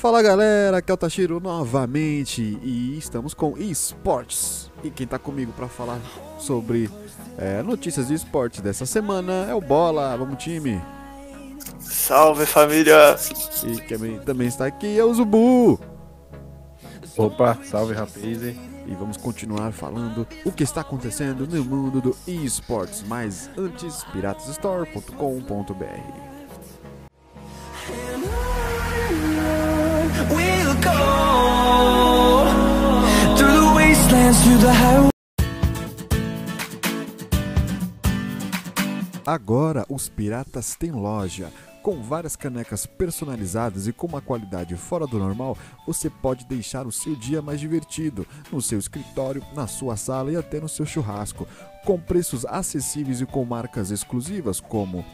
Fala galera, aqui é o Tashiro novamente e estamos com esportes. E quem tá comigo para falar sobre é, notícias de esportes dessa semana é o Bola, vamos time. Salve família! E quem também está aqui é o Zubu. Opa, salve rapaz. E vamos continuar falando o que está acontecendo no mundo do esportes, mas antes, piratasstore.com.br. Agora os piratas têm loja. Com várias canecas personalizadas e com uma qualidade fora do normal, você pode deixar o seu dia mais divertido, no seu escritório, na sua sala e até no seu churrasco, com preços acessíveis e com marcas exclusivas como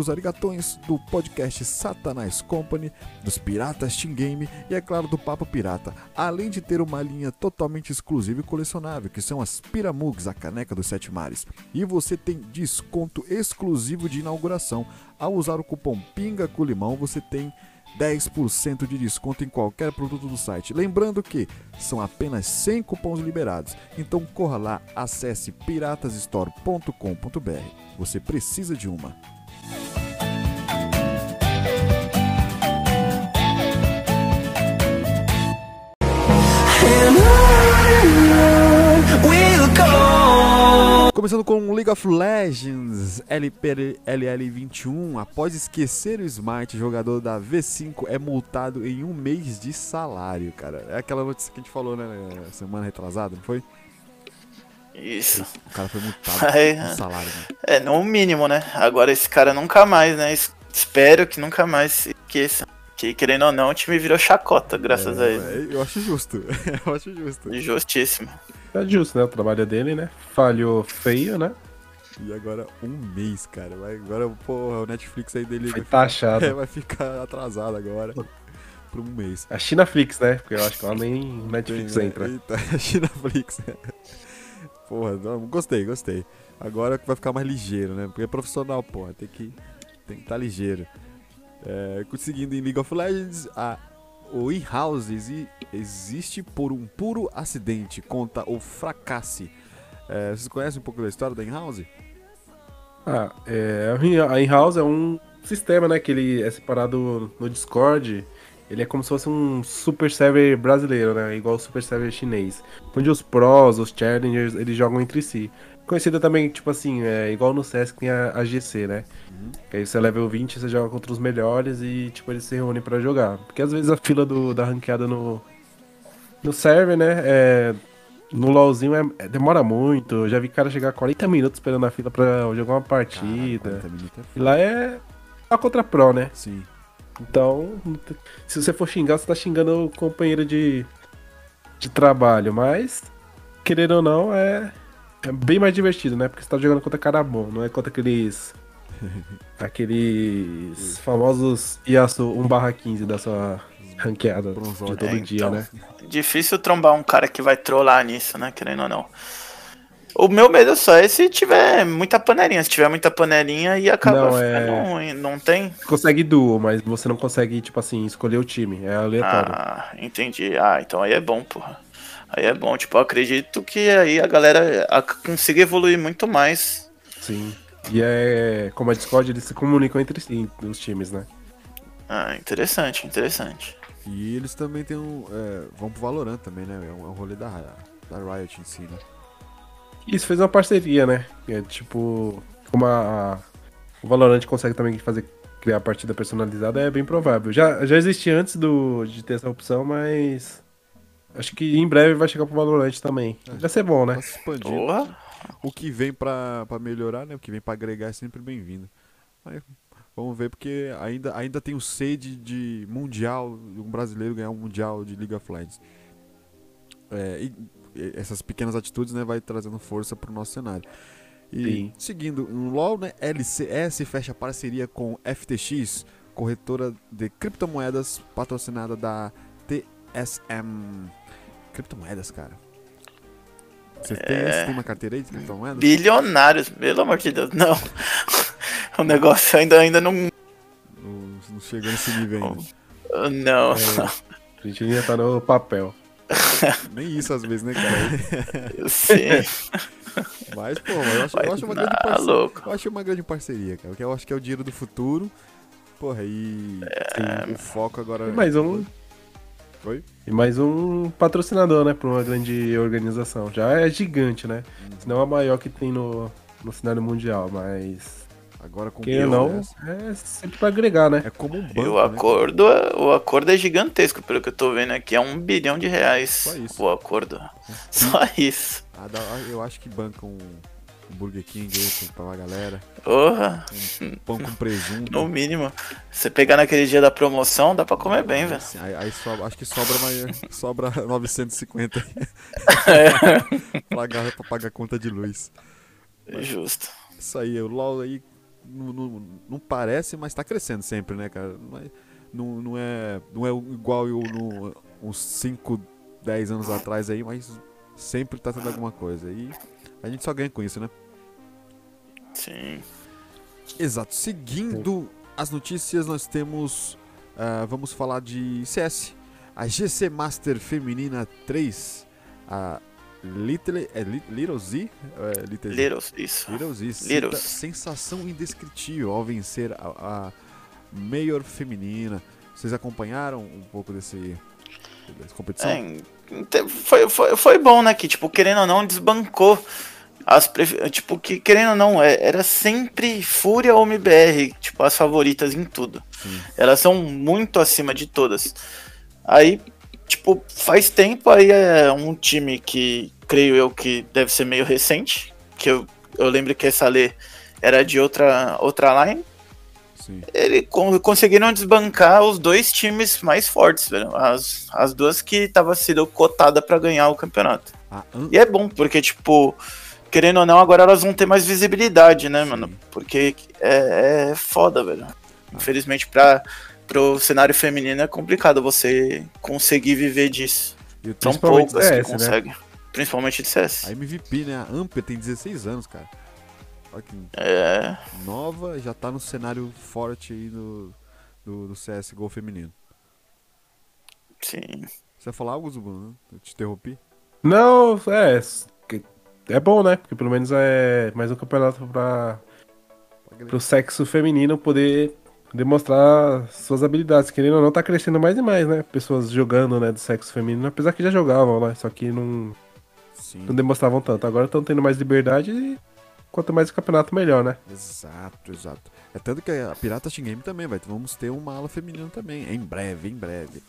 dos arigatões, do podcast Satanás Company, dos Piratas Team Game e, é claro, do Papo Pirata, além de ter uma linha totalmente exclusiva e colecionável, que são as Piramugs, a caneca dos sete mares. E você tem desconto exclusivo de inauguração. Ao usar o cupom PINGA com limão, você tem 10% de desconto em qualquer produto do site. Lembrando que são apenas 100 cupons liberados. Então corra lá, acesse piratasstore.com.br. Você precisa de uma. Começando com League of Legends LPLL21. Após esquecer o Smite, jogador da V5 é multado em um mês de salário, cara. É aquela notícia que a gente falou, né? Semana retrasada, não foi? Isso. O cara foi multado Ai, com salário, né? É, no mínimo, né? Agora esse cara nunca mais, né? Es- Espero que nunca mais se esqueça. Que querendo ou não, o time virou chacota, graças a ele. É, eu acho justo. eu acho justo. Justíssimo. É justo, né? O trabalho dele, né? Falhou feio, né? E agora um mês, cara. Vai, agora, porra, o Netflix aí dele Foi vai, taxado. é, vai ficar atrasado agora. Por um mês. A Chinaflix, né? Porque eu acho que ela nem Netflix Tem, né? entra. Eita, Chinaflix. Porra, não, gostei, gostei. Agora vai ficar mais ligeiro, né? Porque é profissional, porra, tem que tem que estar ligeiro. É, seguindo em League of Legends, a, o in-house exi- existe por um puro acidente, conta o Fracasse. É, vocês conhecem um pouco da história da in-house? Ah, é, a in-house é um sistema, né? Que ele é separado no Discord. Ele é como se fosse um super server brasileiro, né? Igual o super server chinês. Onde os pros, os challengers, eles jogam entre si. Conhecida também, tipo assim, é igual no CS que tem a, a GC, né? Que aí você é level 20, você joga contra os melhores e, tipo, eles se reúnem pra jogar. Porque às vezes a fila do, da ranqueada no, no server, né? É, no LoLzinho é- é- demora muito. Eu já vi cara chegar 40 minutos esperando a fila pra jogar uma partida. Caralho, 40 minutos é E lá é a contra pro, né? Sim. Então, se você for xingar, você tá xingando o companheiro de, de trabalho. Mas, querendo ou não, é, é bem mais divertido, né? Porque você tá jogando contra cara bom, não é contra aqueles. aqueles famosos Yasuo 1/15 da sua ranqueada de todo É, dia, então. né? Difícil trombar um cara que vai trollar nisso, né? Querendo ou não. O meu medo só é se tiver muita panelinha. Se tiver muita panelinha e acaba Não, é- ficando ruim. Não tem? Você consegue duo, mas você não consegue, tipo assim, escolher o time. É aleatório. Ah, entendi. Ah, então aí é bom, porra. Aí é bom. Tipo, eu acredito que aí a galera consiga evoluir muito mais. Sim. E é. Como a Discord, eles se comunicam entre si, os times, né? Ah, interessante, interessante. E eles também tem um. É, vão pro Valorant também, né? É um, é um rolê da, da Riot em si, né? Isso fez uma parceria, né? É tipo, como a, a- o Valorant consegue também fazer criar partida personalizada, é bem provável. Já, já existia antes do, de ter essa opção, mas acho que em breve vai chegar pro Valorant também. Vai ser bom, né? Porra. O que vem pra, pra melhorar, né? O que vem pra agregar é sempre bem-vindo. Mas vamos ver, porque ainda, ainda tem o sede de mundial, um brasileiro ganhar um mundial de League of Legends. É, e essas pequenas atitudes, né, vai trazendo força pro nosso cenário. E Sim. seguindo, no LoL, né, LCS fecha parceria com FTX, corretora de criptomoedas patrocinada da TSM. Criptomoedas, cara. Você tem, É. você tem uma carteira aí de criptomoedas? Bilionários, pelo amor de Deus. Não. o negócio ainda, ainda não. Não, não chegou nesse nível ainda. Não, A gente ainda tá no papel. Nem isso às vezes, né, cara? sim. Mas, pô, eu acho, eu acho uma tá grande parceria. louco. Eu acho uma grande parceria, cara. Que eu acho que é o dinheiro do futuro. Porra, e É. o foco agora. E mais um. Oi? E mais um patrocinador, né? Pra uma grande organização. Já é gigante, né? Se não é a maior que tem no, no cenário mundial, mas. Agora com Quem o não, BS, é sempre pra agregar, né? É como um E banco. o né, acordo, é- o acordo é gigantesco, pelo que eu tô vendo aqui. É um bilhão de reais Só isso. o acordo. Só isso. Ah, eu acho que banca um, um Burger King pra pra galera. Porra, Um pão com presunto. no mínimo. Você pegar naquele dia da promoção, dá pra comer bem, velho. Assim, aí aí sobra- acho que sobra, mais, sobra 950 pagar, pra pagar a conta de luz. Justo. Isso aí, o LoL aí não, não, não parece, mas tá crescendo sempre, né, cara? Mas Não, não, é, não é igual eu no, uns 5, 10 anos atrás aí, mas sempre tá tendo alguma coisa. E a gente só ganha com isso, né? Sim. Exato. Seguindo as notícias, nós temos. ah, vamos falar de CS. A GC Master Feminina 3. A Little, é, Li- Little Z? É, Little Z? Littles, isso. Little Z. cita Littles. sensação indescritível ao vencer a, a Mayor Feminina. Vocês acompanharam um pouco desse, dessa competição? É, foi, foi, foi bom, né? Que, tipo, querendo ou não, desbancou as Tipo, que querendo ou não, é- era sempre Fúria ou MBR, tipo, as favoritas em tudo. Sim. Elas são muito acima de todas. Aí, tipo, faz tempo aí é um time que creio eu que deve ser meio recente. Que eu, eu lembro que essa lei era de outra, outra line. Sim. Ele con- conseguiram desbancar os dois times mais fortes, velho. As, as duas que tava sendo cotada pra ganhar o campeonato. A An- E é bom, porque, tipo, querendo ou não, agora elas vão ter mais visibilidade, né, mano? Porque é, é foda, velho. Infelizmente, pra, pro cenário feminino é complicado você conseguir viver disso. e o São poucas CS, que né? conseguem. Principalmente de CS. A MVP, né? A Ampia tem 16 anos, cara. Olha que É. nova, já tá no cenário forte aí do, do, do CSGO feminino. Sim. Você vai falar algo, Zubu? né? Eu te interrompi? Não, é. É bom, né? Porque pelo menos é mais um campeonato pra, pro sexo feminino poder demonstrar suas habilidades. Querendo ou não, tá crescendo mais e mais, né? Pessoas jogando, né, do sexo feminino, apesar que já jogavam, né? Só que não, Sim. não demonstravam tanto. Agora estão tendo mais liberdade e quanto mais campeonato, melhor, né? Exato, exato. É tanto que a Pirata Team Game também vai. Vamos ter uma ala feminina também. Em breve, em breve.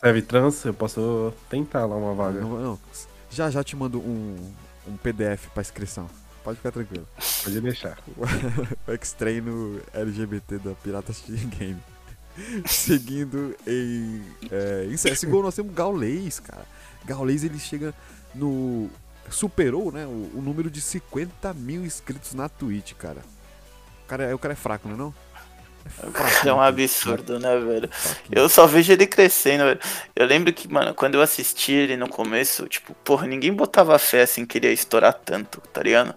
Serve trans, eu posso tentar lá uma vaga. Não, não, já já te mando um, um PDF pra inscrição. Pode ficar tranquilo. Pode deixar. o ex-treino LGBT da Pirata Game. Seguindo em, é, em CSGO, nós temos Gaules, cara. Gaules ele chega no. Superou né, o, o número de 50 mil inscritos na Twitch, cara. O cara, é- o cara é fraco, não é? Não? É um absurdo, né, velho? Eu só vejo ele crescendo, velho. Eu lembro que, mano, quando eu assisti ele no começo, tipo, porra, ninguém botava fé assim que ele ia estourar tanto, tá ligado?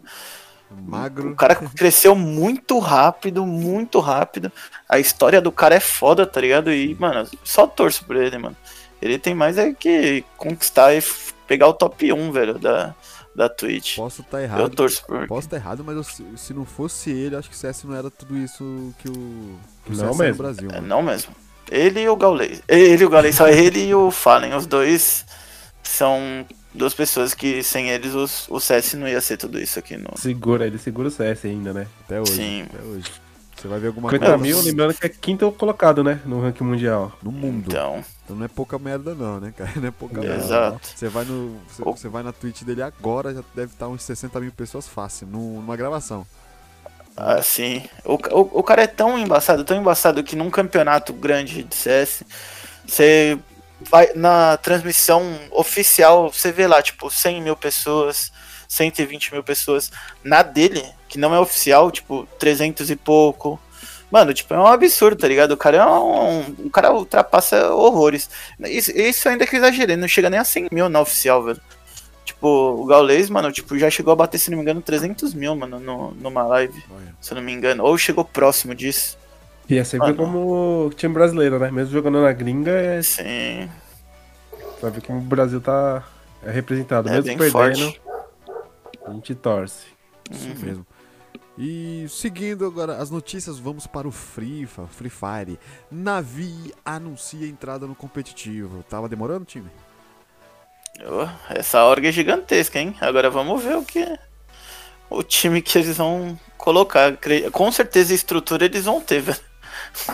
Magro. O cara cresceu muito rápido, muito rápido. A história do cara é foda, tá ligado? E, mano, só torço por ele, mano. Ele tem mais é que conquistar e pegar o top 1, velho, da, da Twitch. Posso estar Eu errado. torço por. Posso estar errado, mas eu- se, se não fosse ele, acho que o CS não era tudo isso que o, que o Não CS é no mesmo. Brasil. É, mano. não mesmo. Ele e o Gaules. Ele e o Gaules, só ele e o Fallen. Os dois são duas pessoas que sem eles os- o CS não ia ser tudo isso aqui no. Segura, ele segura o CS ainda, né? Até hoje. Sim. Até hoje. Você vai ver alguma 50 coisa mil, lembrando que é quinto colocado, né? No ranking mundial. no mundo. Então. Então, não é pouca merda não, né, cara? Não é pouca merda. exato. Você vai no. Você, você vai na Twitch dele agora, já deve estar uns 60 mil pessoas fácil, num- numa gravação. Assim, o, o, o cara é tão embaçado, tão embaçado que num campeonato grande de CS, você vai na transmissão oficial, você vê lá, tipo, 100 mil pessoas, 120 mil pessoas. Na dele, que não é oficial, tipo, 300 e pouco. Mano, tipo, é um absurdo, tá ligado? O cara é um. O cara ultrapassa horrores. Isso, isso ainda que eu exagerei, não chega nem a 100 mil na oficial, velho. Tipo, o Gaules, mano, tipo, já chegou a bater, se não me engano, 300 mil, mano, no, numa live Olha. se eu não me engano, ou chegou próximo disso. E é sempre Mano. como time brasileiro, né? Mesmo jogando na gringa, é... Sim, pra ver como o Brasil tá é representado. é Mesmo bem perdendo, forte. a gente torce. Isso Uhum. mesmo. E seguindo agora as notícias, vamos para o Free, Fa- Free Fire. Navi anuncia entrada no competitivo. Tava demorando, time? Ô, Essa org é gigantesca, hein? Agora vamos ver o que. O time que eles vão colocar. Com certeza a estrutura eles vão ter, velho.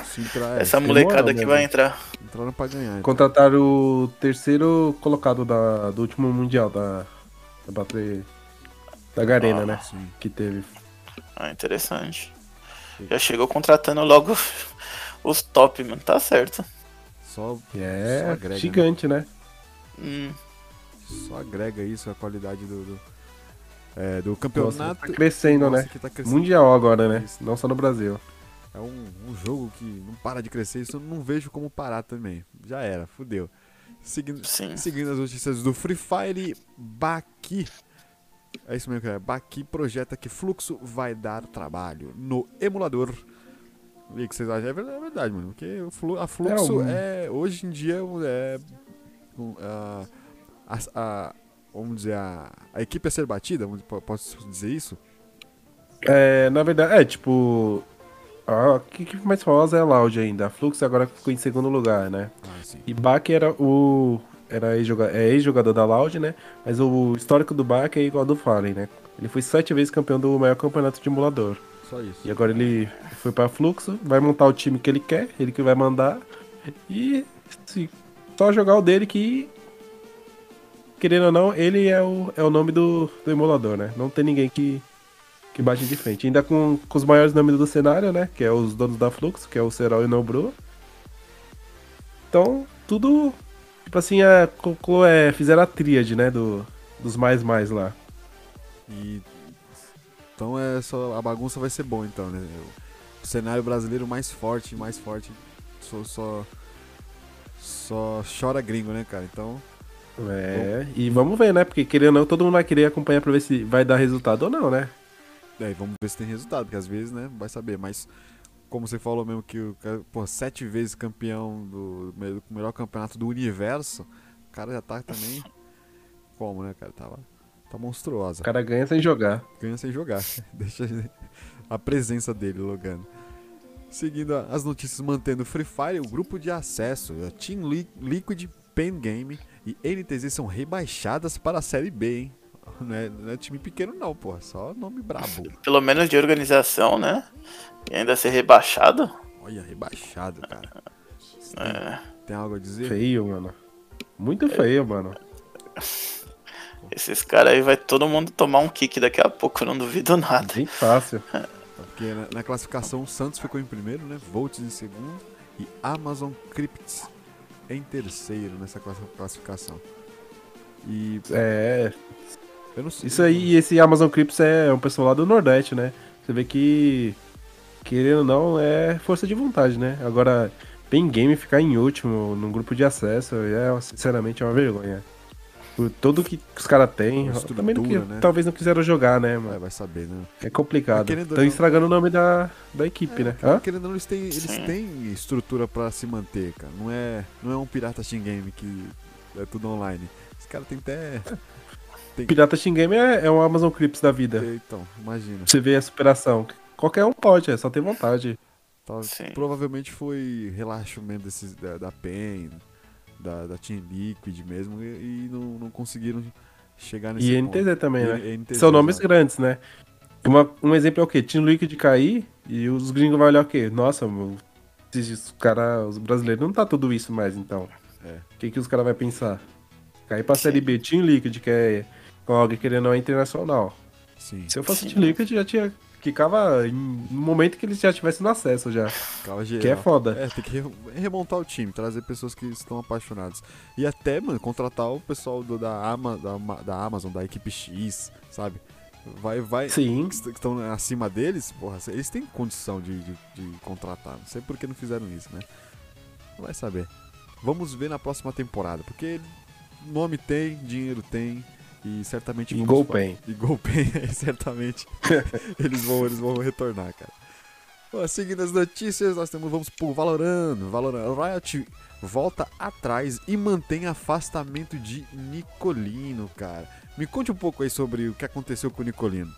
Sim, é, Essa molecada que vai entrar. entraram pra ganhar. então. Contrataram o terceiro colocado da, do último Mundial da, da Batalha da Garena, Ah, né? Sim. Que teve. Ah, interessante. Já chegou contratando logo os top, mano. Tá certo. Só, E Só é agrega, gigante, né? Hum, só agrega isso, a qualidade do, do, é, do Nossa, campeonato. tá crescendo, Nossa, né? tá crescendo. Mundial agora, né? Isso. Não só no Brasil. É um, um jogo que não para de crescer, isso eu não vejo como parar também. Já era, fudeu. Seguindo, sim. seguindo as notícias do Free Fire, Baki. É isso mesmo é. Baki projeta que fluxo vai dar trabalho no emulador. E o que vocês acham? É verdade, é mano. Porque a fluxo é, um- hoje em dia é. um, a, a- vamos dizer, a, a equipe a ser batida, posso dizer isso? É, na verdade, é tipo. A equipe mais famosa é a Loud ainda. A Flux agora ficou em segundo lugar, né? Ah. E Bach era o. Era ex-joga- é ex-jogador da Loud, né? Mas o histórico do Bach é igual ao do Fallen, né? Ele foi sete vezes campeão do maior campeonato de emulador. Só isso. E agora ele foi pra Fluxo, vai montar o time que ele quer, ele que vai mandar. E se, só jogar o dele que. Querendo ou não, ele é o, é o nome do, do emulador, né? Não tem ninguém que, que bate de frente. Ainda com, com os maiores nomes do cenário, né? Que é os donos da Fluxo, que é o Serol e o Nobru. Então, tudo. Tipo assim, é, colocou, é, fizeram a tríade, né? Do, dos mais mais lá. E então é só a bagunça vai ser boa então, né? O cenário brasileiro mais forte, mais forte, só só só chora gringo, né, cara? Então, É, e vamos ver, né? Porque querendo ou não, todo mundo vai querer acompanhar pra ver se vai dar resultado ou não, né? é, vamos ver se tem resultado, porque às vezes, né, vai saber, mas como você falou mesmo que o cara, pô, sete vezes campeão do, do melhor campeonato do universo, o cara já tá também como, né, cara? Tava tá monstruosa. O cara ganha sem jogar. ganha sem jogar. Deixa a presença dele logando. Seguindo as notícias mantendo o Free Fire, o grupo de acesso, a Team Li- Liquid, Pen Game e NTZ são rebaixadas para a Série B, hein? Não é, não é time pequeno não, pô, só nome brabo. Pelo menos de organização, né? E ainda ser rebaixado. Olha, rebaixado, cara. É, tem algo a dizer? Feio, mano. Muito feio, mano. esses caras aí vai todo mundo tomar um kick daqui a pouco, eu não duvido nada. Bem fácil. Porque na, na classificação o Santos ficou em primeiro, né? Volts em segundo e Amazon Crypts em terceiro nessa classi- classificação. E É, sei. isso aí, e esse Amazon Crips é um pessoal lá do Nordeste, né? Você vê que, querendo ou não, é força de vontade, né? Agora, Pen Game ficar em último num grupo de acesso é, sinceramente, é uma vergonha. Por tudo que os caras têm, também não né? talvez não quiseram jogar, né, É, mano? vai saber, né? É complicado. Mas ou Estão não- estragando o nome da, da equipe, né? Hã? Querendo ou não, eles têm, eles têm estrutura pra se manter, cara. Não é, não é um pirata Steam Game que é tudo online. Os caras têm até. Pirata Steam Game é, é um Amazon Crips da vida. Então, imagina. Você vê a superação. Qualquer um pode, é só ter vontade. Sim. provavelmente foi relaxamento desses, da, da PEN, da, da Team Liquid mesmo, e, e não, não conseguiram chegar nesse E ponto. NTZ também, E né? NTZ, São nomes grandes, né? Uma- um exemplo é o quê? Team Liquid cair e os gringos vão olhar o quê? Nossa, meu, esses cara, os brasileiros não tá tudo isso mais, então. É. O que, que os caras vão pensar? Cair pra Série B, Team Liquid, que é com alguém querendo ou não é internacional. Sim, Se eu fosse Sim. Team Liquid, já tinha. Ficava no momento que eles já tivessem no acesso já. ficava geral. Que é foda. É, tem que re- remontar o time, trazer pessoas que estão apaixonadas. E até, mano, contratar o pessoal do, da, Ama, da, da Amazon, da equipe X, sabe? Vai, vai. Sim. Que estão acima deles, porra, eles têm condição de, de, de contratar. Não sei por que não fizeram isso, né? Vai saber. Vamos ver na próxima temporada, porque nome tem, dinheiro tem. E certamente E vamos gol fa- pen. E Golpen, certamente eles vão, eles vão retornar, cara. Bom, seguindo as notícias, nós temos, vamos pro Valorant. Valorant. Riot volta atrás e mantém afastamento de Nicolino, cara. Me conte um pouco aí sobre o que aconteceu com o Nicolino.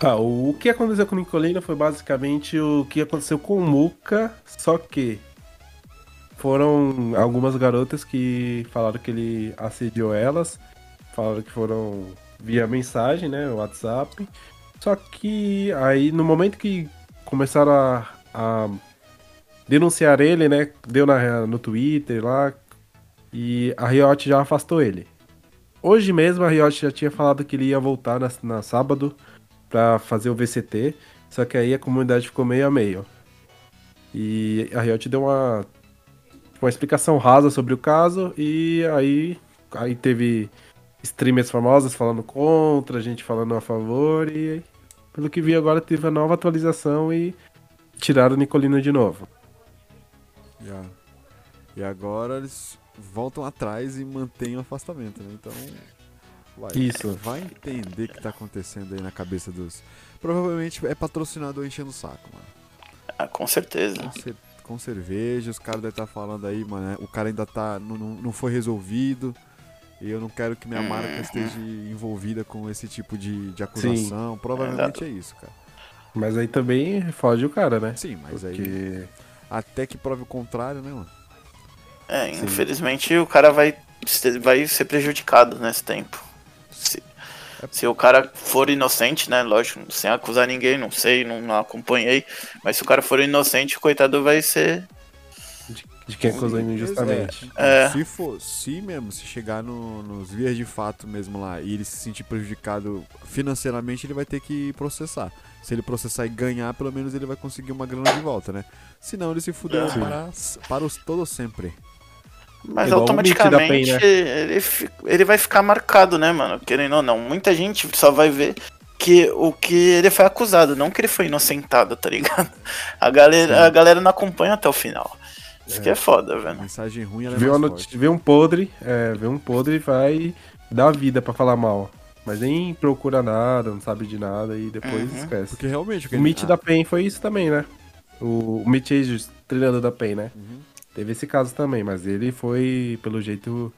Ah, o que aconteceu com o Nicolino foi basicamente o que aconteceu com o Muka, só que foram algumas garotas que falaram que ele assediou elas, falaram que foram via mensagem, né, WhatsApp. Só que aí no momento que começaram a, a denunciar ele, né, deu na, no Twitter lá e a Riot já afastou ele. Hoje mesmo a Riot já tinha falado que ele ia voltar na, na sábado pra fazer o VCT, só que aí a comunidade ficou meio a meio. E a Riot deu uma, uma explicação rasa sobre o caso e aí, aí teve streamers famosas falando contra, gente falando a favor e pelo que vi agora teve a nova atualização e tiraram o Nicolino de novo. Já. E agora eles voltam atrás e mantêm o afastamento, né? Então. Vai, Isso. Vai entender o que tá acontecendo aí na cabeça dos. Provavelmente é patrocinador enchendo o saco, mano. Ah, com certeza. Com, cer- com cerveja, os caras devem estar falando aí, mano. né? O cara ainda tá. Não, não, não foi resolvido. E eu não quero que minha marca esteja envolvida com esse tipo de, de acusação. Provavelmente é isso, cara. Mas aí também foge o cara, né? Sim, mas aí. Porque Até que prove o contrário, né, mano? É, infelizmente o cara vai, ser- vai ser prejudicado nesse tempo. Se, se o cara for inocente, né? Lógico, sem acusar ninguém, não sei, não, não acompanhei. Mas se o cara for inocente, o coitado vai ser. De quem acusou injustamente. É. Se for, se mesmo, se chegar no- nos vias de fato mesmo lá e ele se sentir prejudicado financeiramente, ele vai ter que processar. Se ele processar e ganhar, pelo menos ele vai conseguir uma grana de volta, né? Senão ele se fudeu Sim. para, para os todos sempre. Mas Igual automaticamente né? ele, ele vai ficar marcado, né, mano? Querendo ou não. Muita gente só vai ver que o que ele foi acusado, não que ele foi inocentado, tá ligado? A galera, a galera não acompanha até o final. Isso que é foda, velho. Mensagem ruim ela é Vê, mais forte. vê um podre, é, vê um podre e vai dar vida pra falar mal. Mas nem procura nada, não sabe de nada e depois Uhum. esquece. Porque realmente... O Mitch da PEN foi isso também, né? O, o Mitch Aegis, treinador da PEN, né? Uhum. Teve esse caso também, mas ele foi, pelo jeito.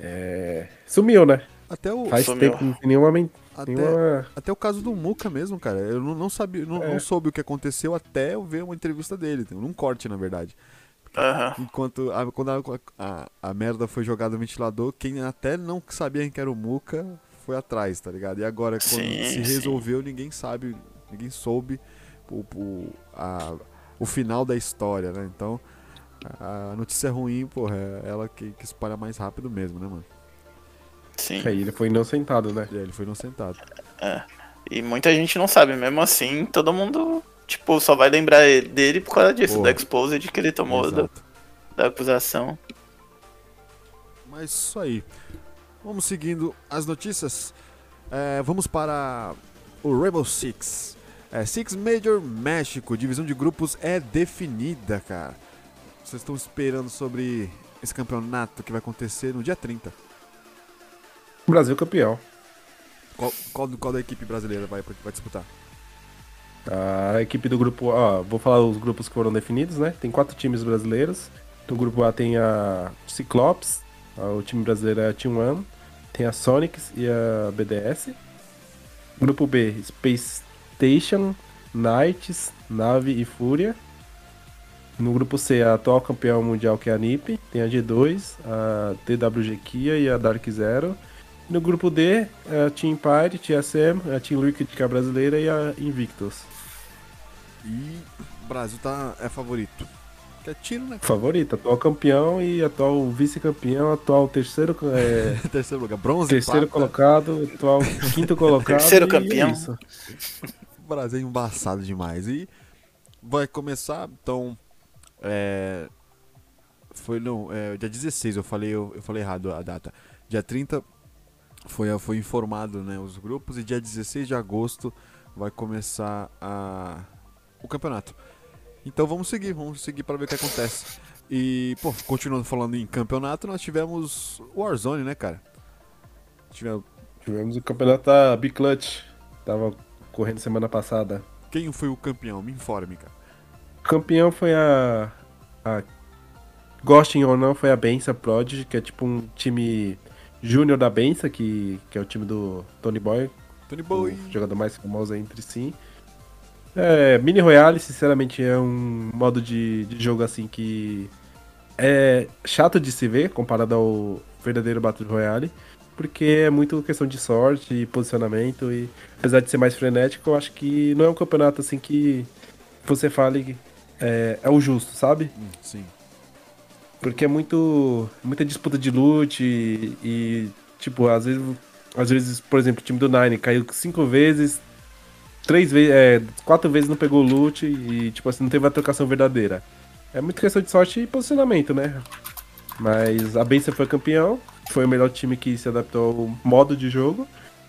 é, Sumiu, né? Até o, Faz Sumiu. tempo, não tem nenhuma, até, nenhuma. até o caso do Muca mesmo, cara. Eu não, não sabia, não, É. não soube o que aconteceu até eu ver uma entrevista dele. Num corte, na verdade. Aham. Enquanto a, quando a, a, a merda foi jogada no ventilador, quem até não sabia quem era o Muca foi atrás, tá ligado? E agora, quando Sim, se sim. resolveu, ninguém sabe, ninguém soube o, o, a- o final da história, né? Então, a notícia ruim, porra, é ela que, que espalha mais rápido mesmo, né, mano? Sim. Aí ele foi inocentado, né? Aí ele foi inocentado. E muita gente não sabe, mesmo assim, todo mundo, tipo, só vai lembrar ele- dele por causa disso, Porra. da exposed que ele tomou da, da acusação. Mas isso aí. Vamos seguindo as notícias. É, vamos para o Rainbow Six. É, Six Major México, divisão de grupos é definida, cara. Vocês estão esperando sobre esse campeonato que vai acontecer no dia 30. Brasil campeão. Qual, qual, qual da equipe brasileira vai, vai disputar? A equipe do grupo. Ó, vou falar os grupos que foram definidos, né? Tem quatro times brasileiros. No grupo A tem a Cyclops, a- o time brasileiro é a Team One, tem a Sonics e a BDS. Grupo B, Space Station, Knights, Nave e Fúria. No grupo C, a atual campeã mundial que é a NiP, tem a G2, a TWG Kia e a Dark Zero. No grupo D, é a Team Empire, TSM, a Team Liquid que é a brasileira e a Invictus. E o Brasil tá, é favorito. Que é tiro, né? Favorita, atual campeão e atual vice-campeão, atual terceiro, é, Terceiro lugar, bronze, terceiro prata. colocado, atual quinto colocado. Terceiro é campeão. isso. O Brasil é embaçado demais. E vai começar, então. É, foi não, é, dia 16, eu falei, eu, eu falei errado a data. Dia 30 foi, foi informado né, os grupos e dia 16 de agosto vai começar a, o campeonato. Então vamos seguir, vamos seguir para ver o que acontece. E, pô, continuando falando em campeonato, nós tivemos o Warzone, né, cara? Tivemos, Tivemos o campeonato da Big Clutch, tava correndo semana passada. Quem foi o campeão? Me informe, cara. Campeão foi a. a Gostem ou não, foi a Bença Prodigy, que é tipo um time júnior da Bença, que, que é o time do Tony Boy, Tony Boy. o jogador mais famoso entre si. É, Mini Royale, sinceramente, é um modo de, de jogo assim que é chato de se ver comparado ao verdadeiro Battle Royale, porque é muito questão de sorte e posicionamento e apesar de ser mais frenético, eu acho que não é um campeonato assim que você fale é, é o justo, sabe? Hum, sim. Porque é muito. muita disputa de loot e, e, tipo, às vezes. Às vezes, por exemplo, o time do Nine caiu cinco vezes, três vezes. É, quatro vezes não pegou loot e, tipo assim, não teve a trocação verdadeira. É muito questão de sorte e posicionamento, né? Mas a Benção foi campeão, foi o melhor time que se adaptou ao modo de jogo,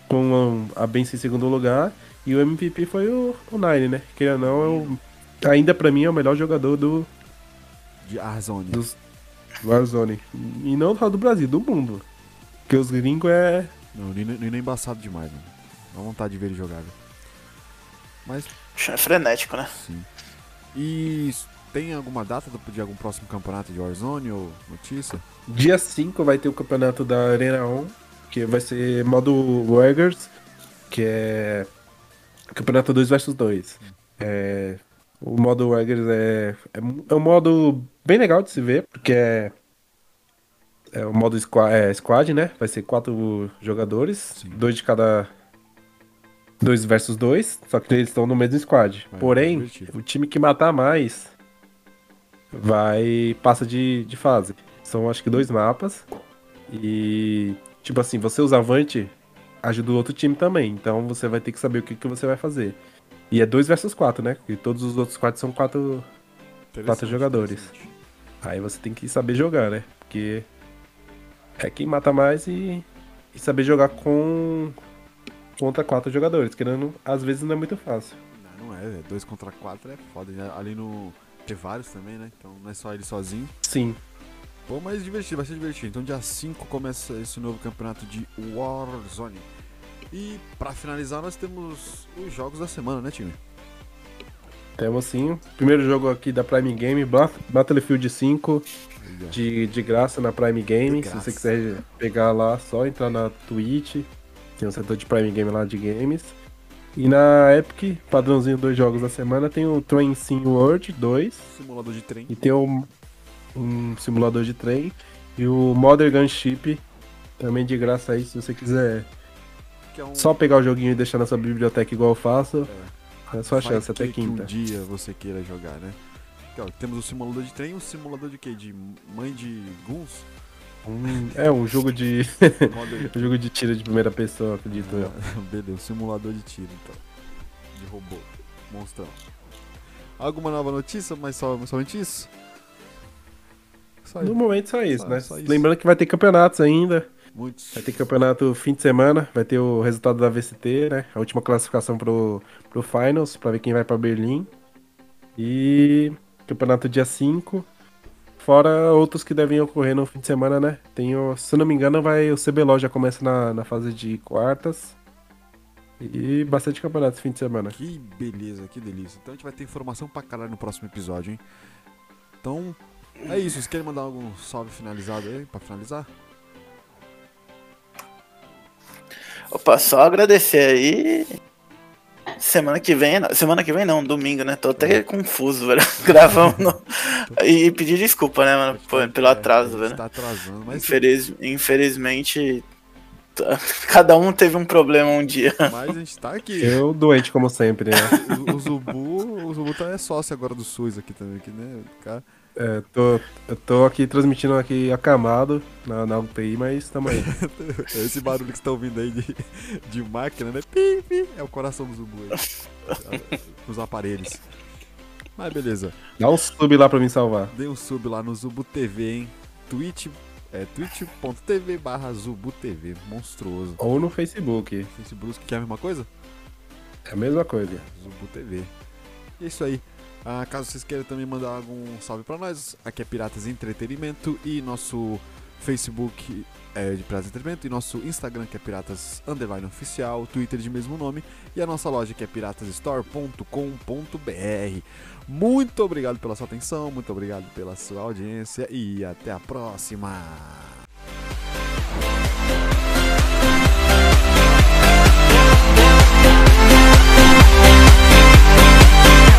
com a Benção em segundo lugar, e o MVP foi o, o Nine, né? Que ou não, é o, ainda pra mim é o melhor jogador do, De Arzoni. dos Warzone. E não só do Brasil, do mundo. Porque os gringos é. Não, o Nino, Nino é embaçado demais, mano. Dá vontade de ver ele jogar, velho. Mas, É frenético, né? sim. E tem alguma data do- de algum próximo campeonato de Warzone ou notícia? Dia 5 vai ter o campeonato da Arena 1, que vai ser modo Wargers, que é. Campeonato 2 vs 2. É, o modo Wargers é, é, é um modo bem legal de se ver, porque é. É o modo squad, é, squad, né? Vai ser quatro jogadores, Sim. dois de cada. Dois versus dois, só que eles estão no mesmo squad. Vai, Porém, divertido. o time que matar mais vai passa de, de fase. São acho que dois mapas. E tipo assim, você usar Avante ajuda o outro time também. Então você vai ter que saber o que, que você vai fazer. E é 2 versus 4, né? E todos os outros quatro são quatro. Interessante, jogadores. Aí você tem que saber jogar, né? Porque é quem mata mais e, e saber jogar com contra quatro jogadores, que não, às vezes não é muito fácil. Não, não é, é. Dois contra quatro é foda. Ali no. Tem vários também, né? Então não é só ele sozinho. Sim. Pô, mas divertido, vai ser divertido. Então dia 5 começa esse novo campeonato de Warzone. E pra finalizar nós temos os jogos da semana, né, time? Temos sim. Primeiro jogo aqui da Prime Game, Battlefield 5, de, de graça na Prime Game. Se você quiser pegar lá, só entrar na Twitch. Tem um setor de Prime Game lá de games. E na Epic, padrãozinho dois jogos da semana, tem o Train Sim World 2 Simulador de trem. e tem um, um simulador de trem. E o Modern Gunship, também de graça aí, se você quiser é um... só pegar o joguinho e deixar na sua biblioteca igual eu faço. É a sua Vai chance até que- que quinta. um dia você queira jogar, né? Ó, temos o simulador de trem o simulador de quê? De mãe de guns? Um- é um jogo de. Um jogo de tiro de primeira pessoa, acredito eu. Beleza, simulador de tiro então. De robô. Monstrão. Alguma nova notícia, mas só, somente isso? Só No isso. momento só isso, Só- né? só isso. Lembrando que vai ter campeonatos ainda. Muitos. Vai ter campeonato fim de semana. Vai ter o resultado da VCT, né? A última classificação pro, pro Finals, pra ver quem vai pra Berlim. E campeonato dia 5. Fora outros que devem ocorrer no fim de semana, né? Tem o, se eu não me engano, vai o CBLOL já começa na, na fase de quartas. E bastante campeonato esse fim de semana. Que beleza, que delícia. Então a gente vai ter informação pra caralho no próximo episódio, hein? Então, é isso. Vocês querem mandar algum salve finalizado aí, pra finalizar? Opa, só agradecer aí. Semana que vem, não- semana que vem não, domingo, né? Tô até confuso, velho. Gravando. e pedir desculpa, né, mano, pô, pelo É, atraso, a gente velho. Tá atrasando, mas, Infeliz- infelizmente, cada um teve um problema um dia. mas a gente tá aqui. Eu doente, como sempre, né? O, o Zubu, o Zubu tá é sócio agora do SUS aqui também, que, né? o Cara, É, tô, eu tô aqui transmitindo aqui acamado na, na UTI, mas tamo aí. esse barulho que você tá ouvindo aí de, de máquina, né? Pi, pi, é o coração do Zubu aí. Os aparelhos. Mas beleza. Dá um sub lá pra me salvar. Dê um sub lá no Zubu TV, hein? Twitch, é twitch.tv barra Zubu TV. Monstruoso. Ou no Facebook. Facebook, que é a mesma coisa? É a mesma coisa. Zubu TV. E é isso aí. Ah, caso vocês queiram também mandar algum salve pra nós, aqui é Piratas Entretenimento e nosso Facebook é, de Piratas Entretenimento e nosso Instagram que é Piratas Underline Oficial, Twitter de mesmo nome e a nossa loja que é piratasstore.com.br. Muito obrigado pela sua atenção, muito obrigado pela sua audiência e até a próxima!